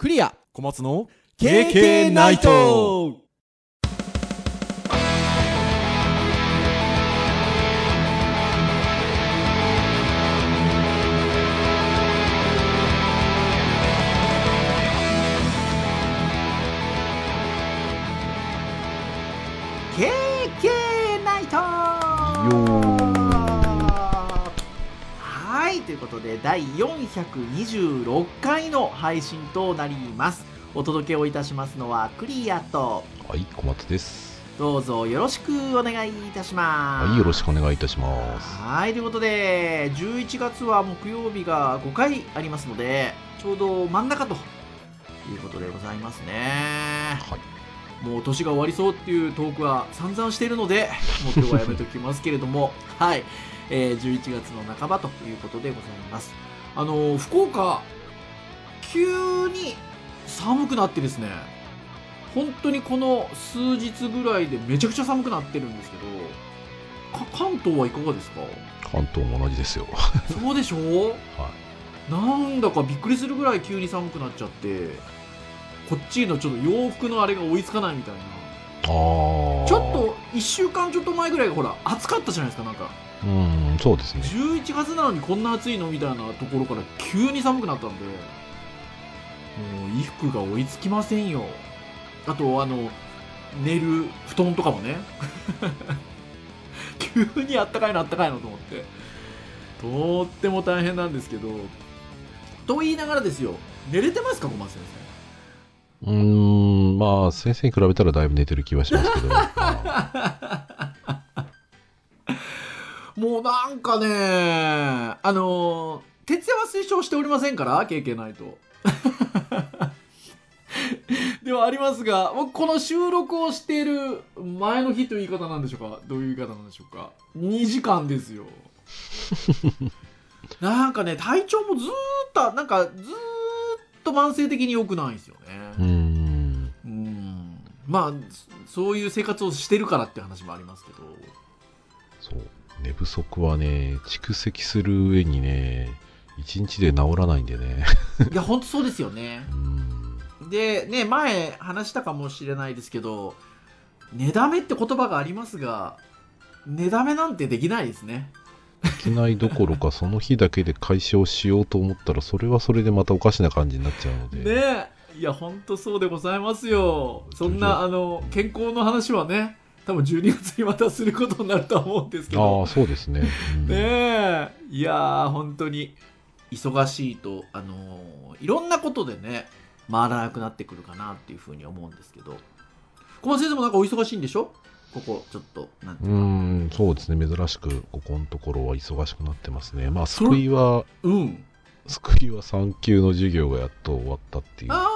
クリア。小松の KK ナイトということで第426回の配信となりますお届けをいたしますのはクリアとはい、小松です。どうぞよろしくお願いいたしますはい、よろしくお願いいたします。はいということで11月は木曜日が5回ありますのでちょうど真ん中ということでございますねはい。もう年が終わりそうっていうトークは散々しているので、もう今日はやめておきますけれども、はい、えー、11月の半ばということでございます。あのー福岡、急に寒くなってですね、本当にこの数日ぐらいでめちゃくちゃ寒くなってるんですけど、か関東はいかがですか？関東も同じですよ。そうでしょ？はなんだかびっくりするぐらい急に寒くなっちゃって、こっちのちょっと洋服のあれが追いつかないみたいな。い。ああ。ちょっ。と1週間ちょっと前ぐらいがほら暑かったじゃないですかなんかうん、そうですね。11月なのにこんな暑いの？みたいなところから急に寒くなったんで。もう衣服が追いつきませんよ。あとあの寝る布団とかもね。急にあったかいのあったかいのと思って。とっても大変なんですけど。と言いながらですよ。寝れてますか小松先うーん、まあ、先生に比べたらだいぶ寝てる気はしますけど。まあ。生もうなんかねあの徹夜は推奨しておりませんから経験ないとではありますが僕この収録をしている前の日という言い方なんでしょうか？どういう言い方なんでしょうか？2時間ですよ。なんかね体調もずーっとなんかずーっと慢性的に良くないんですよね。うーん。うん。まあそそういう生活をしてるからって話もありますけど。そう。寝不足はね、蓄積する上にね、一日で治らないんでね。いやほんとそうですよね。でね前話したかもしれないですけど寝だめって言葉がありますが寝だめなんてできないですねできないどころか、その日だけで解消しようと思ったら、それはそれでまたおかしな感じになっちゃうので。ねえいやほんとそうでございますよそんなあの健康の話はね多分12月にまたすることになるとは思うんですけあどあ、そうですね。うんねえいやー本当に忙しいとあのーいろんなことでね回らなくなってくるかなっていうふうに思うんですけど小松先生もなんかお忙しいんでしょ？ここちょっとなんていううん、そうですね。珍しく、ここのところは忙しくなってますね。まあ、救いは、うん救いは3級の授業がやっと終わったっていう。あ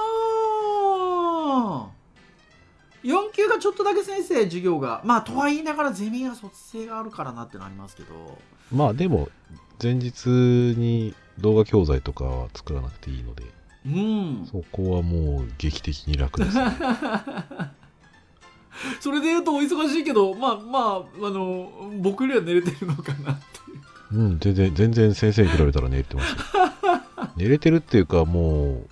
あ4級がちょっとだけ先生授業がまあとは言いながらゼミが卒生があるからなってのありますけどまあ、でも、前日に動画教材とかは作らなくていいので、うんそこはもう劇的に楽です、ね。それで言うとお忙しいけどまあまああの僕よりは寝れてるのかなっていううん、全然、全然先生に比べたら寝れてますよ。寝れてるっていうか、も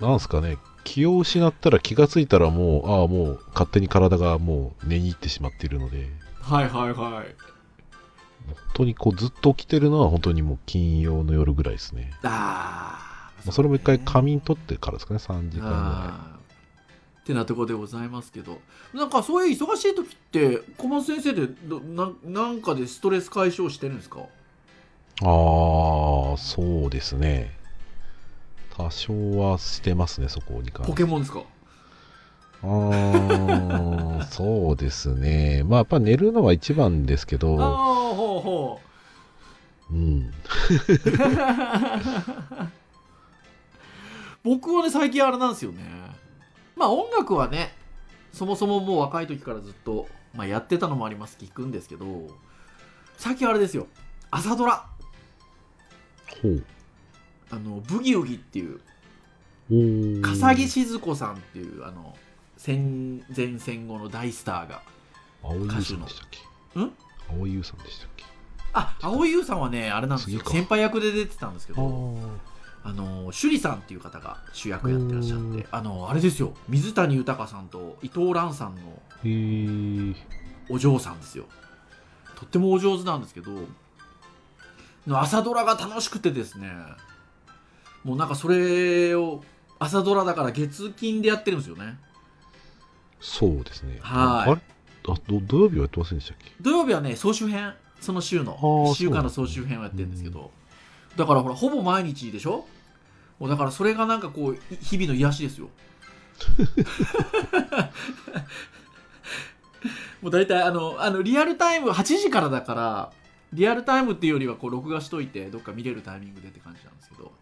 う、なんすかね、気を失ったら気がついたらもう、ああ、もう勝手に体がもう寝に行ってしまっているので、はいはいはい本当にこうずっと起きてるのは本当にもう金曜の夜ぐらいですね。ああまあそれも一回仮眠取ってからですかね、3時間ぐらあーってなところでございますけどなんかそういう忙しい時って小松先生でどななんかでストレス解消してるんですか？い。ああ、そうですね。多少はしてますね、そこに関して。ポケモンですか？あー そうですね。まあやっぱ寝るのは一番ですけああど、ほうほう。ん。う 僕はね最近あれなんですよね。まあ音楽はねそもそももう若い時からずっと、まあ、やってたのもあります聞くんですけど最近あれですよ。朝ドラ。ほう。あのブギウギっていう笠木静子さんっていうあの戦前戦後の大スターが青井優さんでしたっけ？ん？青井優さんでしたっけ？あ蒼井優さんはねあれなんですよ。先輩役で出てたんですけあどあの趣里さんっていう方が主役やってらっしゃっうんてあのあれですよ。水谷豊さんと伊藤蘭さんのお嬢さんですよ。とってもお上手なんですけどの朝ドラが楽しくてですねもうなんかそれを朝ドラだから月金でやってるんですよね。そうですね。はい。あれ？あど土曜日はやってませんでしたっけ？土曜日はね総集編その週のあー1週間の総集編をやってるんですけど。だからほらほぼ毎日でしょ？もうだからそれがなんかこうい日々の癒しですよ。もう大体あのあのリアルタイム8時からだからリアルタイムっていうよりはこう録画しといてどっか見れるタイミングでって感じなんですけど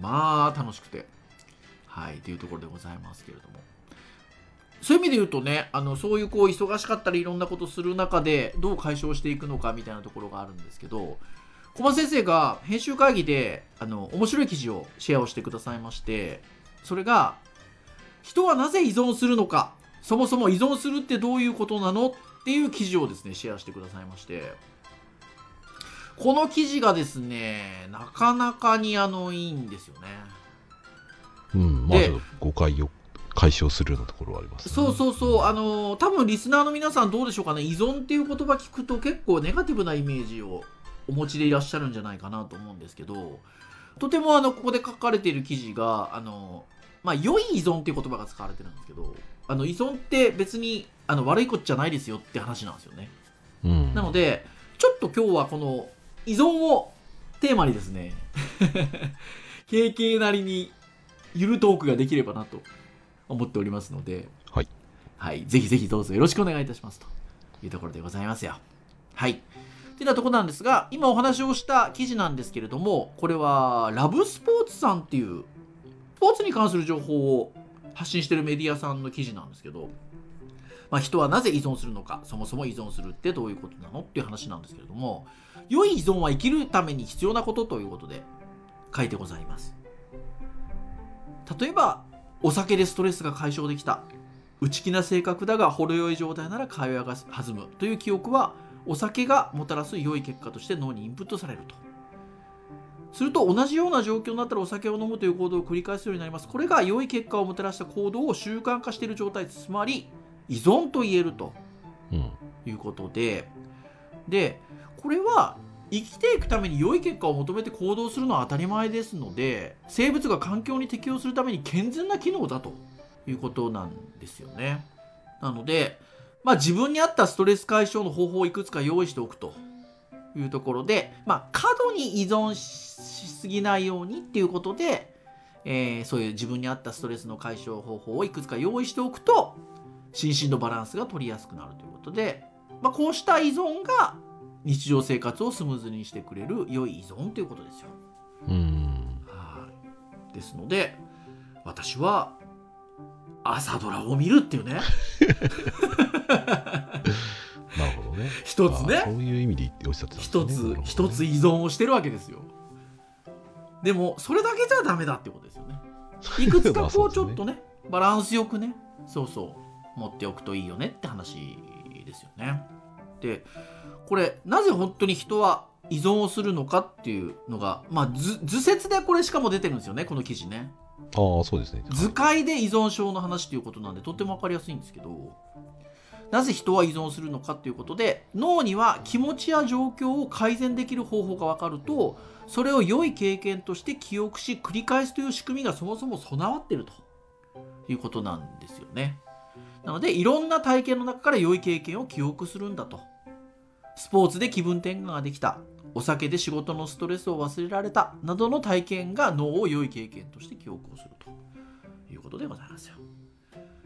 まあ楽しくて。はいというところでございますけれども。そういう意味で言うとねあのそういうこう忙しかったりいろんなことする中でどう解消していくのかみたいなところがあるんですけど小松先生が編集会議であの面白い記事をシェアをしてくださいましてそれが人はなぜ依存するのかそもそも依存するってどういうことなのっていう記事をですねシェアしてくださいまして。この記事がですねなかなかにあのいいんですよねうん、まあでちょっと誤解を解消するようなところはあります、ね。そうそうそう、あのー多分リスナーの皆さんどうでしょうかね、依存っていう言葉聞くと結構ネガティブなイメージをお持ちでいらっしゃるんじゃないかなと思うんですけど、とてもあのここで書かれている記事が、あのーまあ、良い依存っていう言葉が使われてるんですけど、あの依存って別にあの悪いことじゃないですよって話なんですよね。うん、なので、ちょっと今日はこの依存をテーマにですね、経験なりにゆるトークができればなと思っておりますので、はい。はい、ぜひぜひどうぞよろしくお願いいたしますというところでございますよ。はい。ってなとこなんですが、今お話をした記事なんですけれども、これはラブスポーツさんっていう、スポーツに関する情報を発信しているメディアさんの記事なんですけど、まあ、人はなぜ依存するのか、そもそも依存するってどういうことなのっていう話なんですけれども、良い依存は生きるために必要なことということで書いてございます。例えば、お酒でストレスが解消できた。内気な性格だがほろ酔い状態なら会話が弾むという記憶はお酒がもたらす良い結果として脳にインプットされるとすると同じような状況になったらお酒を飲むという行動を繰り返すようになりますこれが良い結果をもたらした行動を習慣化している状態つまり依存と言えるとうん。いうことででこれは生きていくために良い結果を求めて行動するのは当たり前ですので生物が環境に適応するために健全な機能だということなんですよね。なので、まあ、自分に合ったストレス解消の方法をいくつか用意しておくというところで、まあ、過度に依存しすぎないようにっていうことで、えーそういう自分に合ったストレスの解消方法をいくつか用意しておくと心身のバランスが取りやすくなるということで、まあ、こうした依存が日常生活をスムーズにしてくれる良い依存ということですよ。うん。はい。ですので私は朝ドラを見るっていうね。なるほどね。一つね。そういう意味で言っておっしゃってたね。一つ一つ依存をしてるわけですよ。でもそれだけじゃダメだってことですよね。いくつか まあこそうちょっとねバランスよくね。そうそう持っておくといいよねって話ですよね。でこれなぜ本当に人は依存をするのかっていうのがまあ図図説でこれしかも出てるんですよねこの記事ね。ああ、そうですね。図解で依存症の話ということなんでとっても分かりやすいんですけどなぜ人は依存するのかということで脳には気持ちや状況を改善できる方法が分かるとそれを良い経験として記憶し繰り返すという仕組みがそもそも備わっているということなんですよねなのでいろんな体験の中から良い経験を記憶するんだとスポーツで気分転換ができたお酒で仕事のストレスを忘れられたなどの体験が脳を良い経験として記憶をするということでございますよ。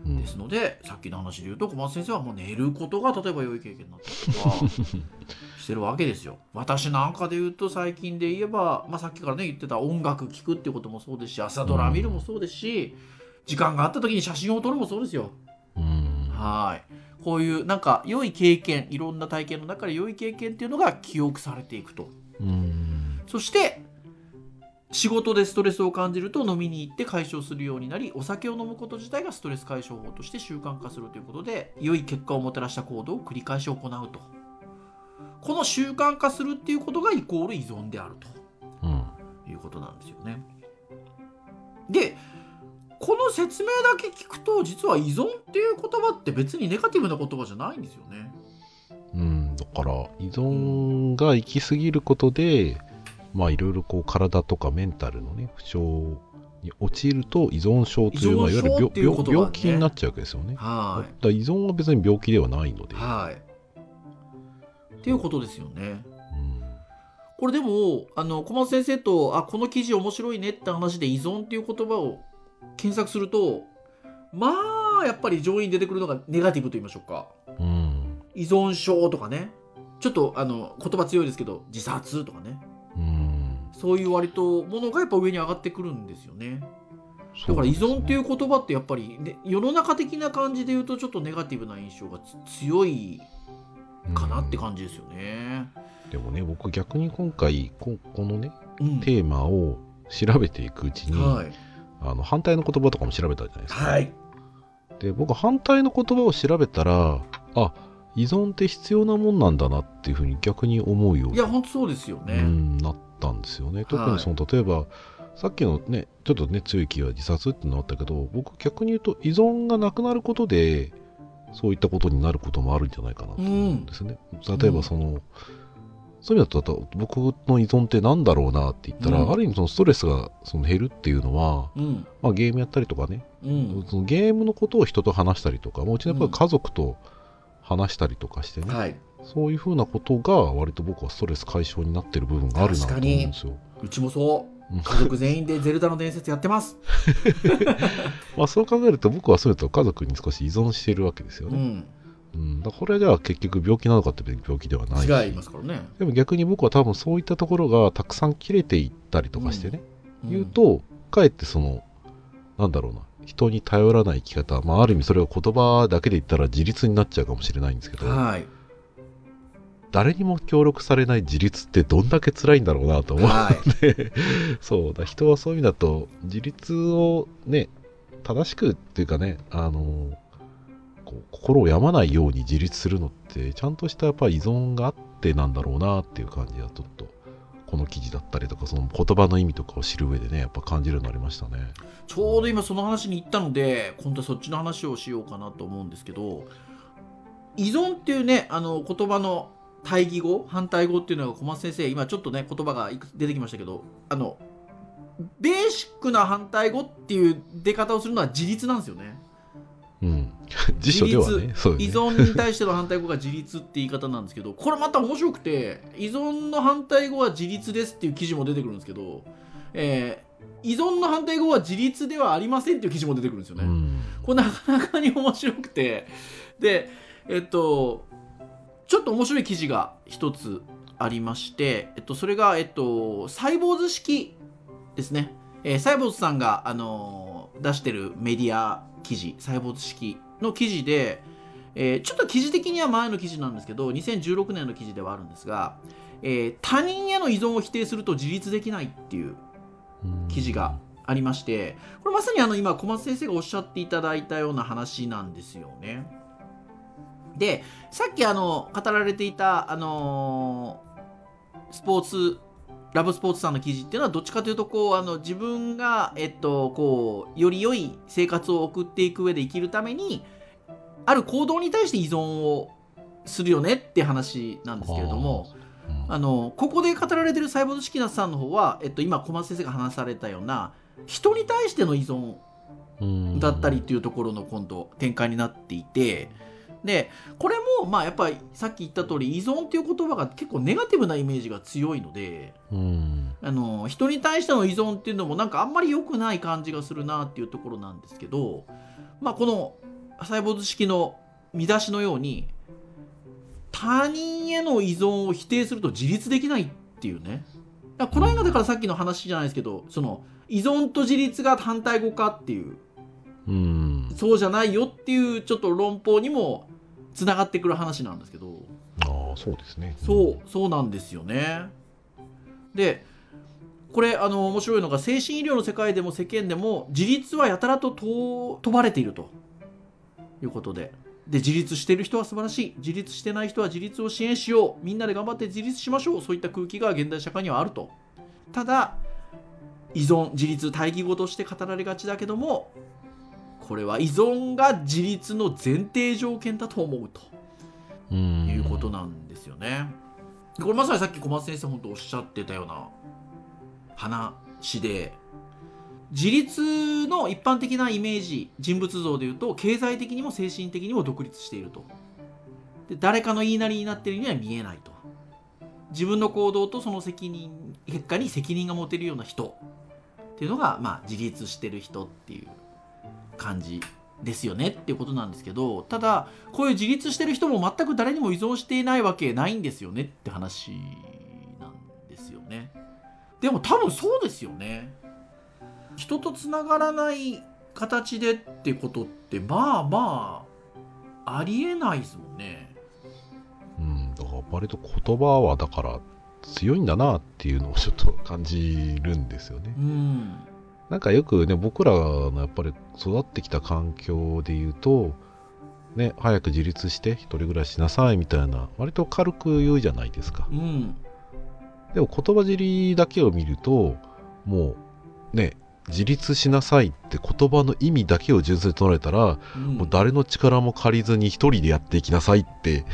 うんですのでさっきの話で言うと小松先生はもう寝ることが例えば良い経験になったりとか してるわけですよ。私なんかで言うと最近で言えば、まあ、さっきからね言ってた音楽聴くっていうこともそうですし朝ドラ見るもそうですし、時間があった時に写真を撮るもそうですよ。うん。はい。こういうなんか良い経験いろんな体験の中で良い経験っていうのが記憶されていくと。うん。そして仕事でストレスを感じると飲みに行って解消するようになりお酒を飲むこと自体がストレス解消法として習慣化するということで良い結果をもたらした行動を繰り返し行うとこの習慣化するっていうことがイコール依存であるうん。ということなんですよねでこの説明だけ聞くと実は依存っていう言葉って別にネガティブな言葉じゃないんですよね。うん、だから依存が行き過ぎることで、まあいろいろこう体とかメンタルのね、不調に陥ると依存症という、まあ、いわゆる病ね病病気になっちゃうわけですよね。はら依存は別に病気ではないのい。で。はい。っていうことですよね。うんこれでもあの小松先生とあこの記事面白いねって話で依存っていう言葉を検索するとまあやっぱり上位に出てくるのがネガティブと言いましょうか。うん。依存症とかね。ちょっとあの言葉強いですけど自殺とかね。うん。そういう割とものがやっぱ上に上がってくるんですよね。だから依存っていうう言葉ってやっぱり、ね、世の中的な感じで言うとちょっとネガティブな印象がつ強いかなってじ、感じですよね。うん。でもね、僕逆に今回こ、このね、うん。テーマを調べていくうちに、はい、あの反対の言葉とかも調べたじゃないですか。はい、で、僕反対の言葉を調べたら、あ、依存って必要なもんなんだなっていうふうに逆に思うようにいや本当そうですようね。んなったんですよね。特にその、例えば、さっきのね、ちょっとね、強い気は自殺ってのあったけど、僕逆に言うと依存がなくなることで、そういったことになることもあるんじゃないかなと思うんですね。例えばその、そういう意味だと、僕の依存ってなんだろうなって言ったら、うんある意味そのストレスがその減るっていうのは、うん、まあ、ゲームやったりとかね、うん、そのゲームのことを人と話したりとか、もううちのやっぱり家族と話したりとかしてね、はい。そういうふうなことが割と僕はストレス解消になってる部分があるなと思うんですよ。うちもそううん。家族全員でゼルダの伝説やってます。まあそう考えると僕はそれと家族に少し依存しているわけですよね。うん、これはじゃあ結局病気なのかって病気ではない。し違いますからね。でも逆に僕は多分そういったところがたくさん切れていったりとかしてね、ん。言う、とかえってそのなんだろうな。人に頼らない生き方、まあ、ある意味それは言葉だけで言ったら自立になっちゃうかもしれないんですけど、はい、誰にも協力されない自立ってどんだけ辛いんだろうなと思うはい、で そう。だ人はそういう意味だと自立をね正しくっていうかねあのこう心を病まないように自立するのってちゃんとしたやっぱ依存があってなんだろうなっていう感じがちょっとこの記事だったりとかその言葉の意味とかを知る上でねやっぱ感じるようになりましたね。ちょうど今その話に行ったので、今度はそっちの話をしようかなと思うんですけど、依存っていうね、あの言葉の対義語、反対語っていうのが小松先生、今ちょっとね、言葉が出てきましたけど、あの、ベーシックな反対語っていう出方をするのは自立なんですよね。うん、辞書ではねね。依存に対しての反対語が自立って言い方なんですけど これまた面白くて依存の反対語は自立ですっていう記事も出てくるんですけど、えー依存の反対語は自立ではありませんっていう記事も出てくるんですよね。うん。これなかなかに面白くて。でえっとちょっと面白い記事が一つありまして、えっと、それが、えっと、サイボーズ式ですね、えーサイボーズさんが、あのー出してるメディア記事サイボーズ式の記事で、えーちょっと記事的には前の記事なんですけど2016年の記事ではあるんですが、え他人への依存を否定すると自立できないっていう記事がありましてこれまさにあの今小松先生がおっしゃっていただいたような話なんですよね。でさっきあの語られていたあのスポーツラブスポーツさんの記事っていうのはどっちかというとこうあの自分が、えっと、こうより良い生活を送っていく上で生きるためにある行動に対して依存をするよねって話なんですけれども。うんあのここで語られてる細胞式なさんの方は、えっと、今小松先生が話されたような人に対しての依存うんだったりっていうところの今度展開になっていてでこれもまあやっぱりさっき言った通り依存っていう言葉が結構ネガティブなイメージが強いのでうん。あの人に対しての依存っていうのもなんかあんまり良くない感じがするなっていうところなんですけど、まあ、この細胞式の見出しのように他人への依存を否定すると自立できないっていうね。この辺がだからさっきの話じゃないですけどその依存と自立が反対語かっていう。うんそうじゃないよっていうちょっと論法にもつながってくる話なんですけど。ああそうですね。そうそうなんですよね。でこれあの面白いのが精神医療の世界でも世間でも自立はやたらと問問われていると。いうことで。で自立している人は素晴らしい。自立してない人は自立を支援しよう。みんなで頑張って自立しましょう。そういった空気が現代社会にはあると。ただ依存自立対義語として語られがちだけどもこれは依存が自立の前提条件だと思うと。うん。いうことなんですよね。これまさにさっき小松先生本当おっしゃってたような話で自立の一般的なイメージ人物像でいうと経済的にも精神的にも独立していると。で誰かの言いなりになっているには見えないと。自分の行動とその責任結果に責任が持てるような人っていうのが、まあ、自立してる人っていう感じですよねっていうことなんですけどただこういう自立してる人も全く誰にも依存していないわけないんですよねって話なんですよね。でも多分そうですよね。人とつながらない形でってことってまあまあありえないですもんね。うん、だから割と言葉はだから強いんだなっていうのをちょっと感じるんですよね。うんなんかよくね、僕らのやっぱり育ってきた環境で言うと、ね、早く自立して一人暮らししなさいみたいな、割と軽く言うじゃないですかう。んでも言葉尻だけを見ると、もうね、自立しなさいって言葉の意味だけを純粋に捉えたら、うんもう誰の力も借りずに一人でやっていきなさいって、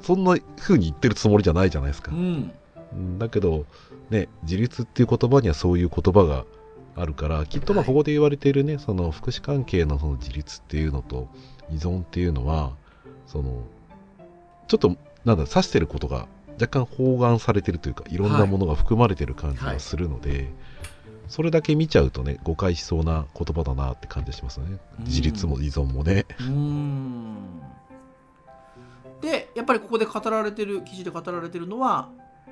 そんな風に言ってるつもりじゃないじゃないですかう。んうんだけど、ね、自立っていう言葉にはそういう言葉があるから、きっとまあはいここで言われているね、その福祉関係のその自立っていうのと依存っていうのは、その、ちょっと、なんだ、指してることが若干包含されてるというか、いろんなものが含まれてる感じがするので、それだけ見ちゃうとね、誤解しそうな言葉だなって感じがしますね。うん自立も依存もね。うーんでやっぱりここで語られてる記事で語られてるのは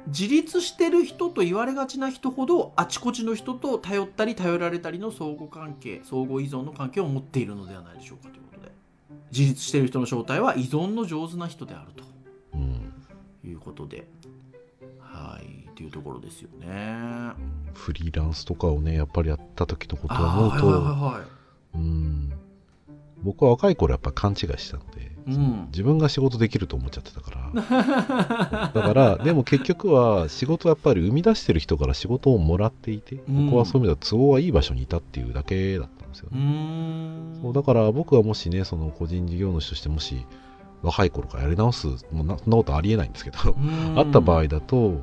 自立してる人と言われがちな人ほどあちこちの人と頼ったり頼られたりの相互関係相互依存の関係を持っているのではないでしょうかということで。自立している人の正体は依存の上手な人であるうん。ということで。はい。っていうところですよね。フリーランスとかをね、やっぱりやった時のことをあ思うと、ーはいはいはいはい。うん。僕は若い頃やっぱ勘違いしたので、うん。自分が仕事できると思っちゃってたから。だからでも結局は仕事はやっぱり生み出してる人から仕事をもらっていて、うん。僕はそういう意味では都合はいい場所にいたっていうだけだったんですよね、ん。そうだから僕はもしねその個人事業主としてもし若い頃からやり直すもうなそんなことありえないんですけど、うん。あった場合だと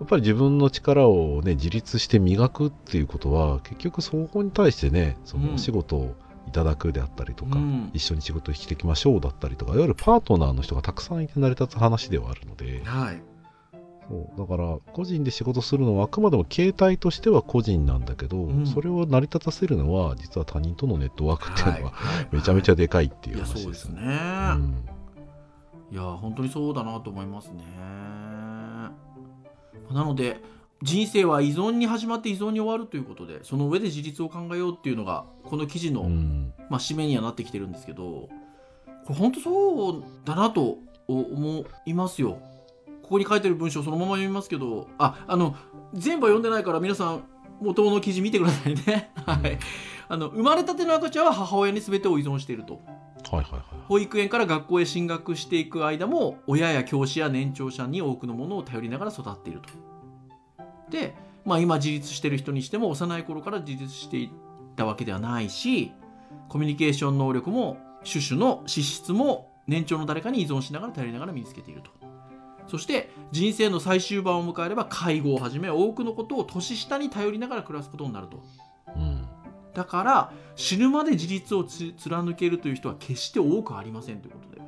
やっぱり自分の力をね自立して磨くっていうことは結局そこに対してねそうん。の仕事をいただくであったりとか、うん。一緒に仕事をしていきましょうだったりとかいわゆるパートナーの人がたくさんいて成り立つ話ではあるのではい。そう。だから個人で仕事するのはあくまでも形態としては個人なんだけど、うん。それを成り立たせるのは実は他人とのネットワークっていうのははいめちゃめちゃでかいっていう話ですすね、うん。いや本当にそうだなと思いますね。なので人生は依存に始まって依存に終わるということでその上で自立を考えようっていうのがこの記事の、うん。まあ、締めにはなってきてるんですけどこれ本当そうだなと思いますよ。ここに書いてる文章そのまま読みますけどああの全部は読んでないから皆さん元の記事見てくださいね。はい。あの生まれたての赤ちゃんは母親に全てを依存していると。はいはいはい。保育園から学校へ進学していく間も親や教師や年長者に多くのものを頼りながら育っていると。で、まあ、今自立してる人にしても幼い頃から自立していったわけではないしコミュニケーション能力も種々の資質も年長の誰かに依存しながら頼りながら身につけていると。そして人生の最終盤を迎えれば介護をはじめ多くのことを年下に頼りながら暮らすことになると。うんだから死ぬまで自立をつ貫けるという人は決して多くありませんということで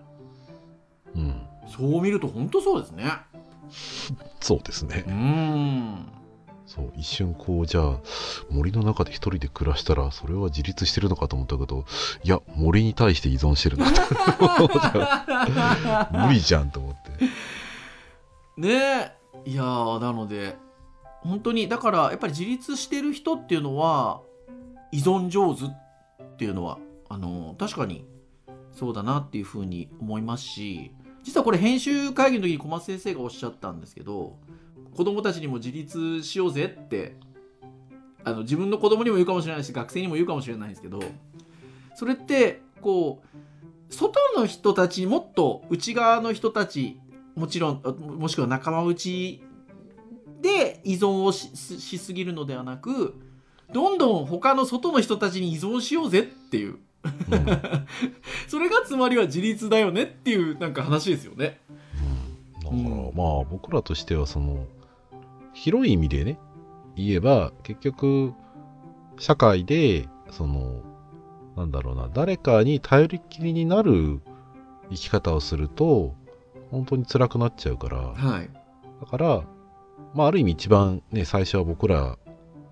うんそう見ると本当そうですねそうですね。うん。そう一瞬こうじゃあ森の中で一人で暮らしたらそれは自立してるのかと思ったけどいや森に対して依存してるなと。無理じゃんと思って。ねえ。いやーなので本当にだからやっぱり自立してる人っていうのは依存上手っていうのはあの確かにそうだなっていうふうに思いますし実はこれ編集会議の時に小松先生がおっしゃったんですけど子供たちにも自立しようぜってあの自分の子供にも言うかもしれないし学生にも言うかもしれないんですけどそれってこう外の人たちもっと内側の人たちもちろんもしくは仲間内で依存をしすぎるのではなくどんどん他の外の人たちに依存しようぜっていう。うんそれがつまりは自立だよねっていうなんか話ですよね。だから、うんまあ僕らとしてはその広い意味でね言えば結局社会でそのなんだろうな誰かに頼りっきりになる生き方をすると本当に辛くなっちゃうからはい。だからまあある意味一番ね最初は僕ら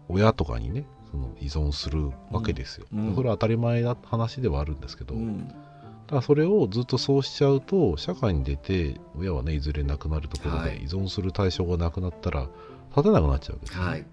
親とかにねその依存するわけですよ、うん。うん。それは当たり前な話ではあるんですけど、うん。だからそれをずっとそうしちゃうと社会に出て親はねいずれ亡くなるところはい。で依存する対象がなくなったら立てなくなっちゃうわけです、ね。はい。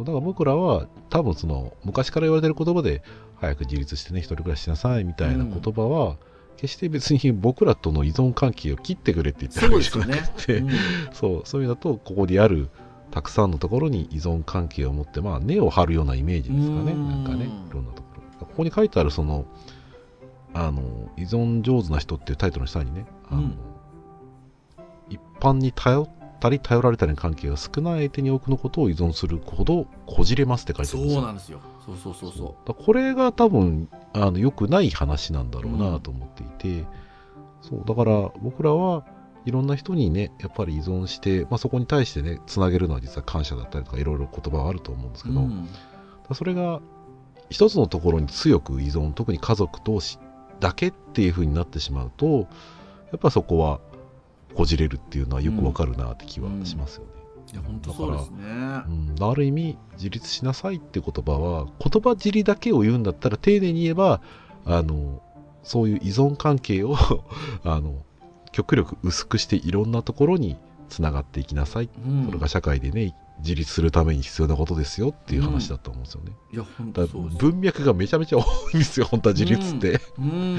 だから僕らは多分その昔から言われてる言葉で早く自立してね一人暮らししなさいみたいな言葉は、決して別に僕らとの依存関係を切ってくれって言ってるそうわけじゃなく。て、うん。そうそういうのだとここにあるたくさんのところに依存関係を持ってまあ根を張るようなイメージですかね。うん。なんかねいろんなところ。ここに書いてあるそのあの依存上手な人っていうタイトルの下にねあの、うん。一般に頼ったり頼られたりの関係が少ない相手に多くのことを依存するほどこじれますって書いてあそるんですよ。うなんですよ。そうそうそうそだからこれが多分あの良くない話なんだろうなと思っていて、そうだから僕らはいろんな人にねやっぱり依存して、まあ、そこに対してねつなげるのは実は感謝だったりとかいろいろ言葉はあると思うんですう。けど、だかうん。らそれが一つのところに強く依存特に家族同士だけっていう風になってしまうとやっぱそこはこじれるっていうのはよくわかるなって気はしますよね。いや本当そうですね。うん、ある意味自立しなさいって言葉は言葉尻だけを言うんだったら丁寧に言えばあのそういう依存関係を あの極力薄くしていろんなところにつながっていきなさい、うん。それが社会でね自立するために必要なことですよっていう話だと思うんですよね、いや本当。文脈がめちゃめちゃ多いんですよ本当は自立って、うん。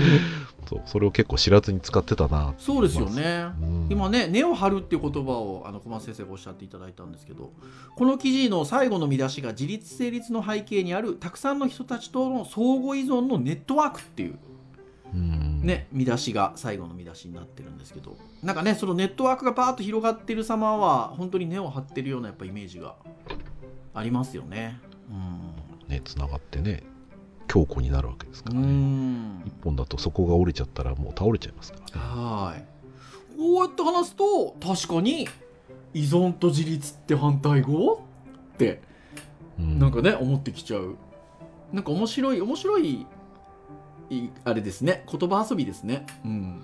そうそれを結構知らずに使ってたなそうですよね。うん。今ね根を張るっていう言葉をあの小松先生がおっしゃっていただいたんですけどこの記事の最後の見出しが自立成立の背景にあるたくさんの人たちとの相互依存のネットワークっていううんね見出しが最後の見出しになってるんですけど。なんかねそのネットワークがバーッと広がってる様は本当に根を張ってるようなやっぱイメージがありますよね。ねつながってね強固になるわけですからね、ん。一本だとそこが折れちゃったらもう倒れちゃいますからね。はい。こうやって話すと確かに依存と自立って反対語？ってうん。なんかね思ってきちゃう。なんか面白い面白いいあれですね。言葉遊びですね。うん。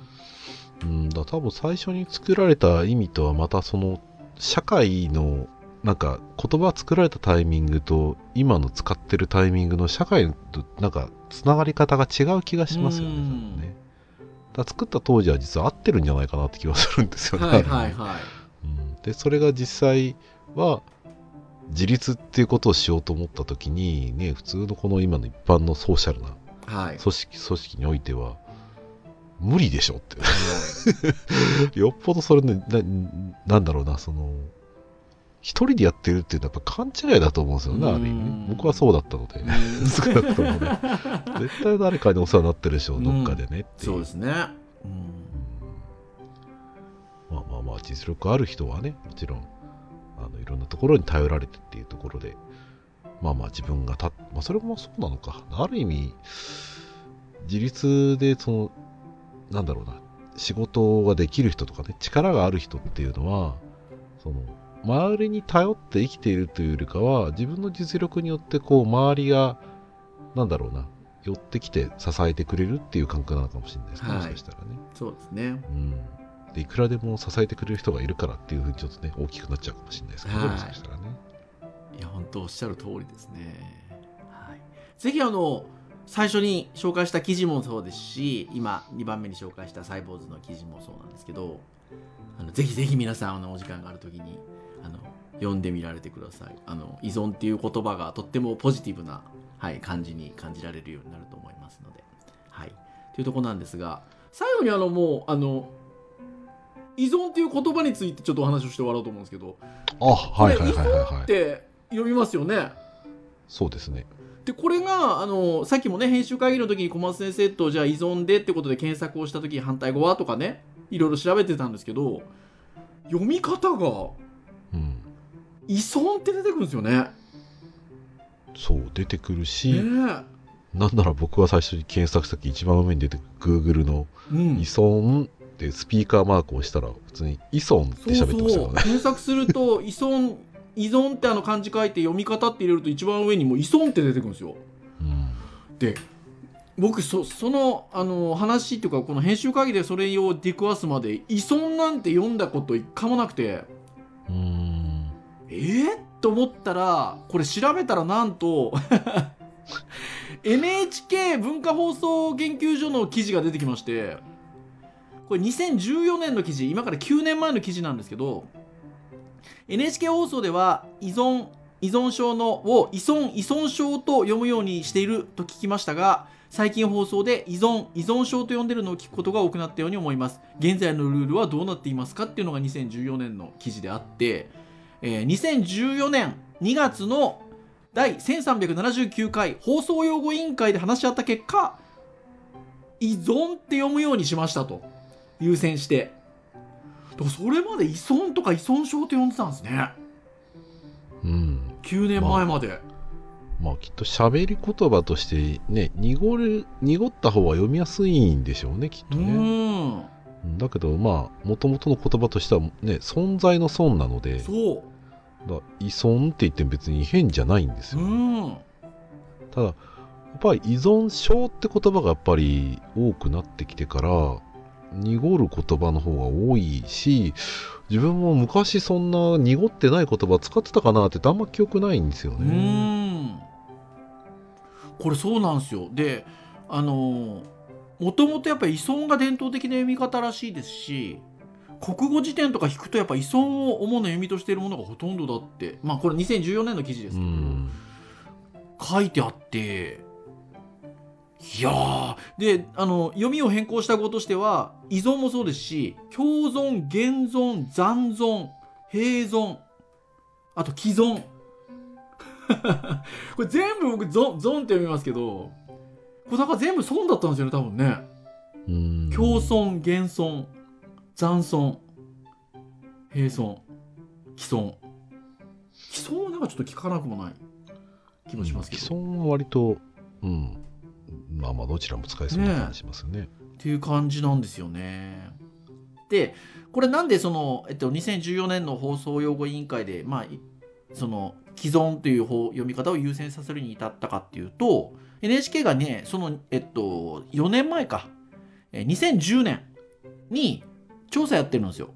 うん、だ多分最初に作られた意味とはまたその社会のなんか言葉作られたタイミングと今の使ってるタイミングの社会となんかつながり方が違う気がしますよね。うん。ね。だ作った当時は実は合ってるんじゃないかなって気はするんですよね。はいはいはい。うん。でそれが実際は自立っていうことをしようと思った時にね普通のこの今の一般のソーシャルなはい。組織組織においては無理でしょって。よっぽどそれねななんだろうなその一人でやってるっていうのはやっぱ勘違いだと思うんですよねある意味僕はそうだったので。うん。少なくともね。絶対誰かにお世話になってるでしょうどっかでねっていう。そうですね。うん。まあまあまあ実力ある人はねもちろんあのいろんなところに頼られてっていうところでまあまあ自分がた、まあ、それもそうなのか。ある意味自立でそのなんだろうな。仕事ができる人とかね力がある人っていうのはその周りに頼って生きているというよりかは自分の実力によってこう周りがなんだろうな。寄ってきて支えてくれるっていう感覚なのかもしれないですね、はい。もしかしたらね。そうですね。うん、でいくらでも支えてくれる人がいるからっていうふうにちょっとね大きくなっちゃうかもしれないですけど、はい。もしかしたらね。いや本当おっしゃる通りですね。はい、ぜひあの最初に紹介した記事もそうですし今2番目に紹介したサイボーズの記事もそうなんですけどあのぜひぜひ皆さんあのお時間がある時にあの読んでみられてくださいあの依存っていう言葉がとってもポジティブな、はい、感じに感じられるようになると思いますので、はい、というところなんですが最後にあのもうあの依存っていう言葉についてちょっとお話をして終わろうと思うんですけどあはいはいはいはいはい。って読みますよね。そうですね。でこれがあのさっきもね編集会議の時に小松先生とじゃあ依存でってことで検索をした時反対語は？とかねいろいろ調べてたんですけど読み方がうん。依存って出てくるんですよね。そう出てくるし、ねなんなら僕は最初に検索した時一番上に出てくる Google の依存ってスピーカーマークを押したら普通に依存って喋ってましたそうそうからね検索すると依存依存ってあの漢字書いて読み方って入れると一番上にもう依存って出てくるんですよ。うん。で僕そそのあの話っていうかこの編集会議でそれを出くわすまで依存なんて読んだこと一回もなくて。うーん。えー、と思ったらこれ調べたらなんと NHK 文化放送研究所の記事が出てきまして。これ2014年の記事。今から9年前の記事なんですけど NHK 放送では依存依存症のを依存依存症と読むようにしていると聞きましたが最近放送で依存依存症と呼んでるのを聞くことが多くなったように思います。現在のルールはどうなっていますかっていうのが2014年の記事であって、えー2014年2月の第1379回放送用語委員会で話し合った結果依存って読むようにしましたと優先してだそれまで依存とか依存症って呼んでたんですね。うん。9年前まで、まあきっと喋り言葉としてね濁る濁った方が読みやすいんでしょうねきっうとね。んうん。だけどまあもともとの言葉としてはね存在の損なのでそう。だ依存って言っても別に変じゃないんですうよ、ん。ただやっぱり依存症って言葉がやっぱり多くなってきてから濁る言葉の方が多いし自分も昔そんな濁ってない言葉使ってたかなってあんま記憶ないんですようね。ん。これそうなんですよ。であのもともとやっぱり依存が伝統的な読み方らしいですし国語辞典とか引くとやっぱ依存を主な読みとしているものがほとんどだって。まあこれ2014年の記事ですうけど、ん。書いてあっていやー。であの読みを変更した語としては依存もそうですし共存現存残存併存あと既存。これ全部僕ゾンゾンって読みますけどこれだから全部損だったんですよね多分ね。うん。共存現存残存併存既存。既存はなんかちょっと聞かなくもない気もしますけど、既存は割とうんまあまあどちらも使えそうな感じしますよね。っていう感じなんですよね。でこれなんでその、えっと、2014年の放送用語委員会で、まあ、いその既存という方読み方を優先させるに至ったかっていうと NHK がねその、えっと、4年前かえー2010年に調査やってるんですよ。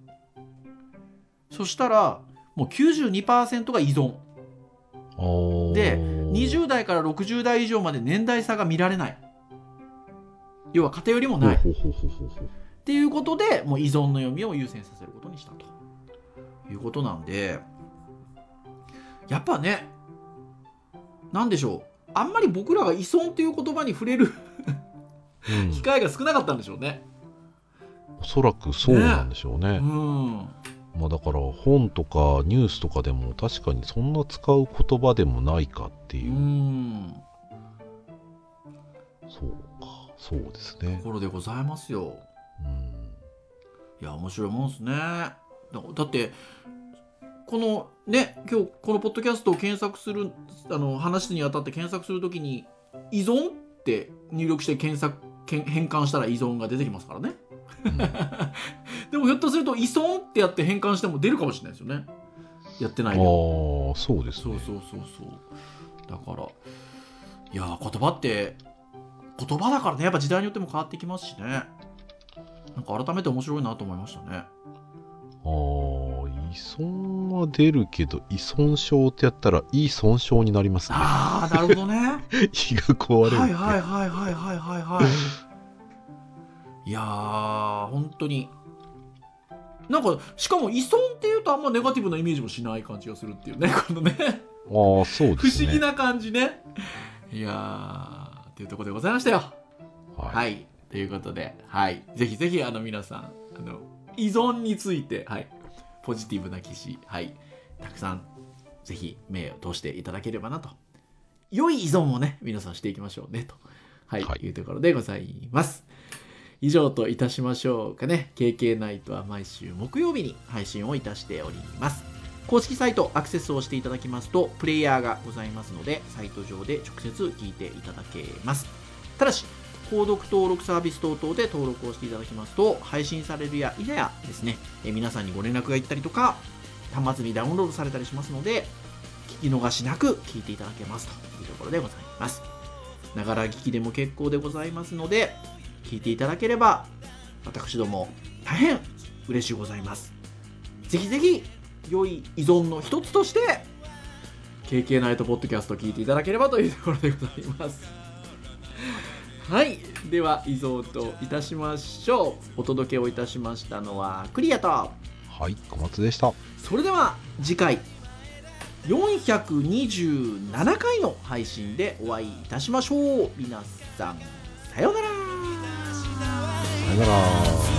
そしたらもう92%が依存で20代から60代以上まで年代差が見られない。要は偏りもない。っていうことでもう依存の読みを優先させることにしたと。いうことなんでやっぱねなんでしょう。あんまり僕らが依存っていう言葉に触れるうん。機会が少なかったんでしょうね。おそらくそうなんでしょうね。うんまあだから本とかニュースとかでも確かにそんな使う言葉でもないかってう。いう、ん。そうか。そうですね。と。ころでございますよ。うん。いや面白いもんですね。だだってこのね今日このポッドキャストを検索するあの話にあたって検索するときに「依存」って入力して検索変換したら依存が出てきますからね。うん でもひょっとすると「依存」ってやって変換しても出るかもしれないですよね。やってないでああそうですね。そうそうそう。そうだからいやー言葉って言葉だからねやっぱ時代によっても変わってきますしね。なんか改めて面白いなと思いましたね。ああ依存は出るけど依存症ってやったらいい損傷になりますね。ああなるほどね。胃が壊れるはいはいはいはいはいはいはい。いやー本当になんかしかも依存っていうとあんまネガティブなイメージもしない感じがするっていうね このねああそうですね。不思議な感じねいやーっていうところでございましたよはいはい。ということで、はい。ぜひぜひ、あの、皆さん、あの、依存について、はい。ポジティブな記事、はい。たくさん、ぜひ、目を通していただければなと。良い依存をね、皆さんしていきましょうね、と。はい。はいい、うところでございます。以上といたしましょうかね。KK ナイトは毎週木曜日に配信をいたしております。公式サイトアクセスをしていただきますとプレイヤーがございますのでサイト上で直接聞いていただけますただし購読登録サービス等々で登録をしていただきますと配信されるや否やですねえ皆さんにご連絡がいったりとか端末にダウンロードされたりしますので聞き逃しなく聞いていただけますというところでございますながら聞きでも結構でございますので聞いていただければ私ども大変嬉しいございます。ぜひぜひ良い依存の一つとして KK ナイトポッドキャスト聞いていただければというところでございます。はい。では依存といたしましょう。お届けをいたしましたのはクリアと。はい、小松でした。それでは次回427回の配信でお会いいたしましょう。皆さんさようなら一个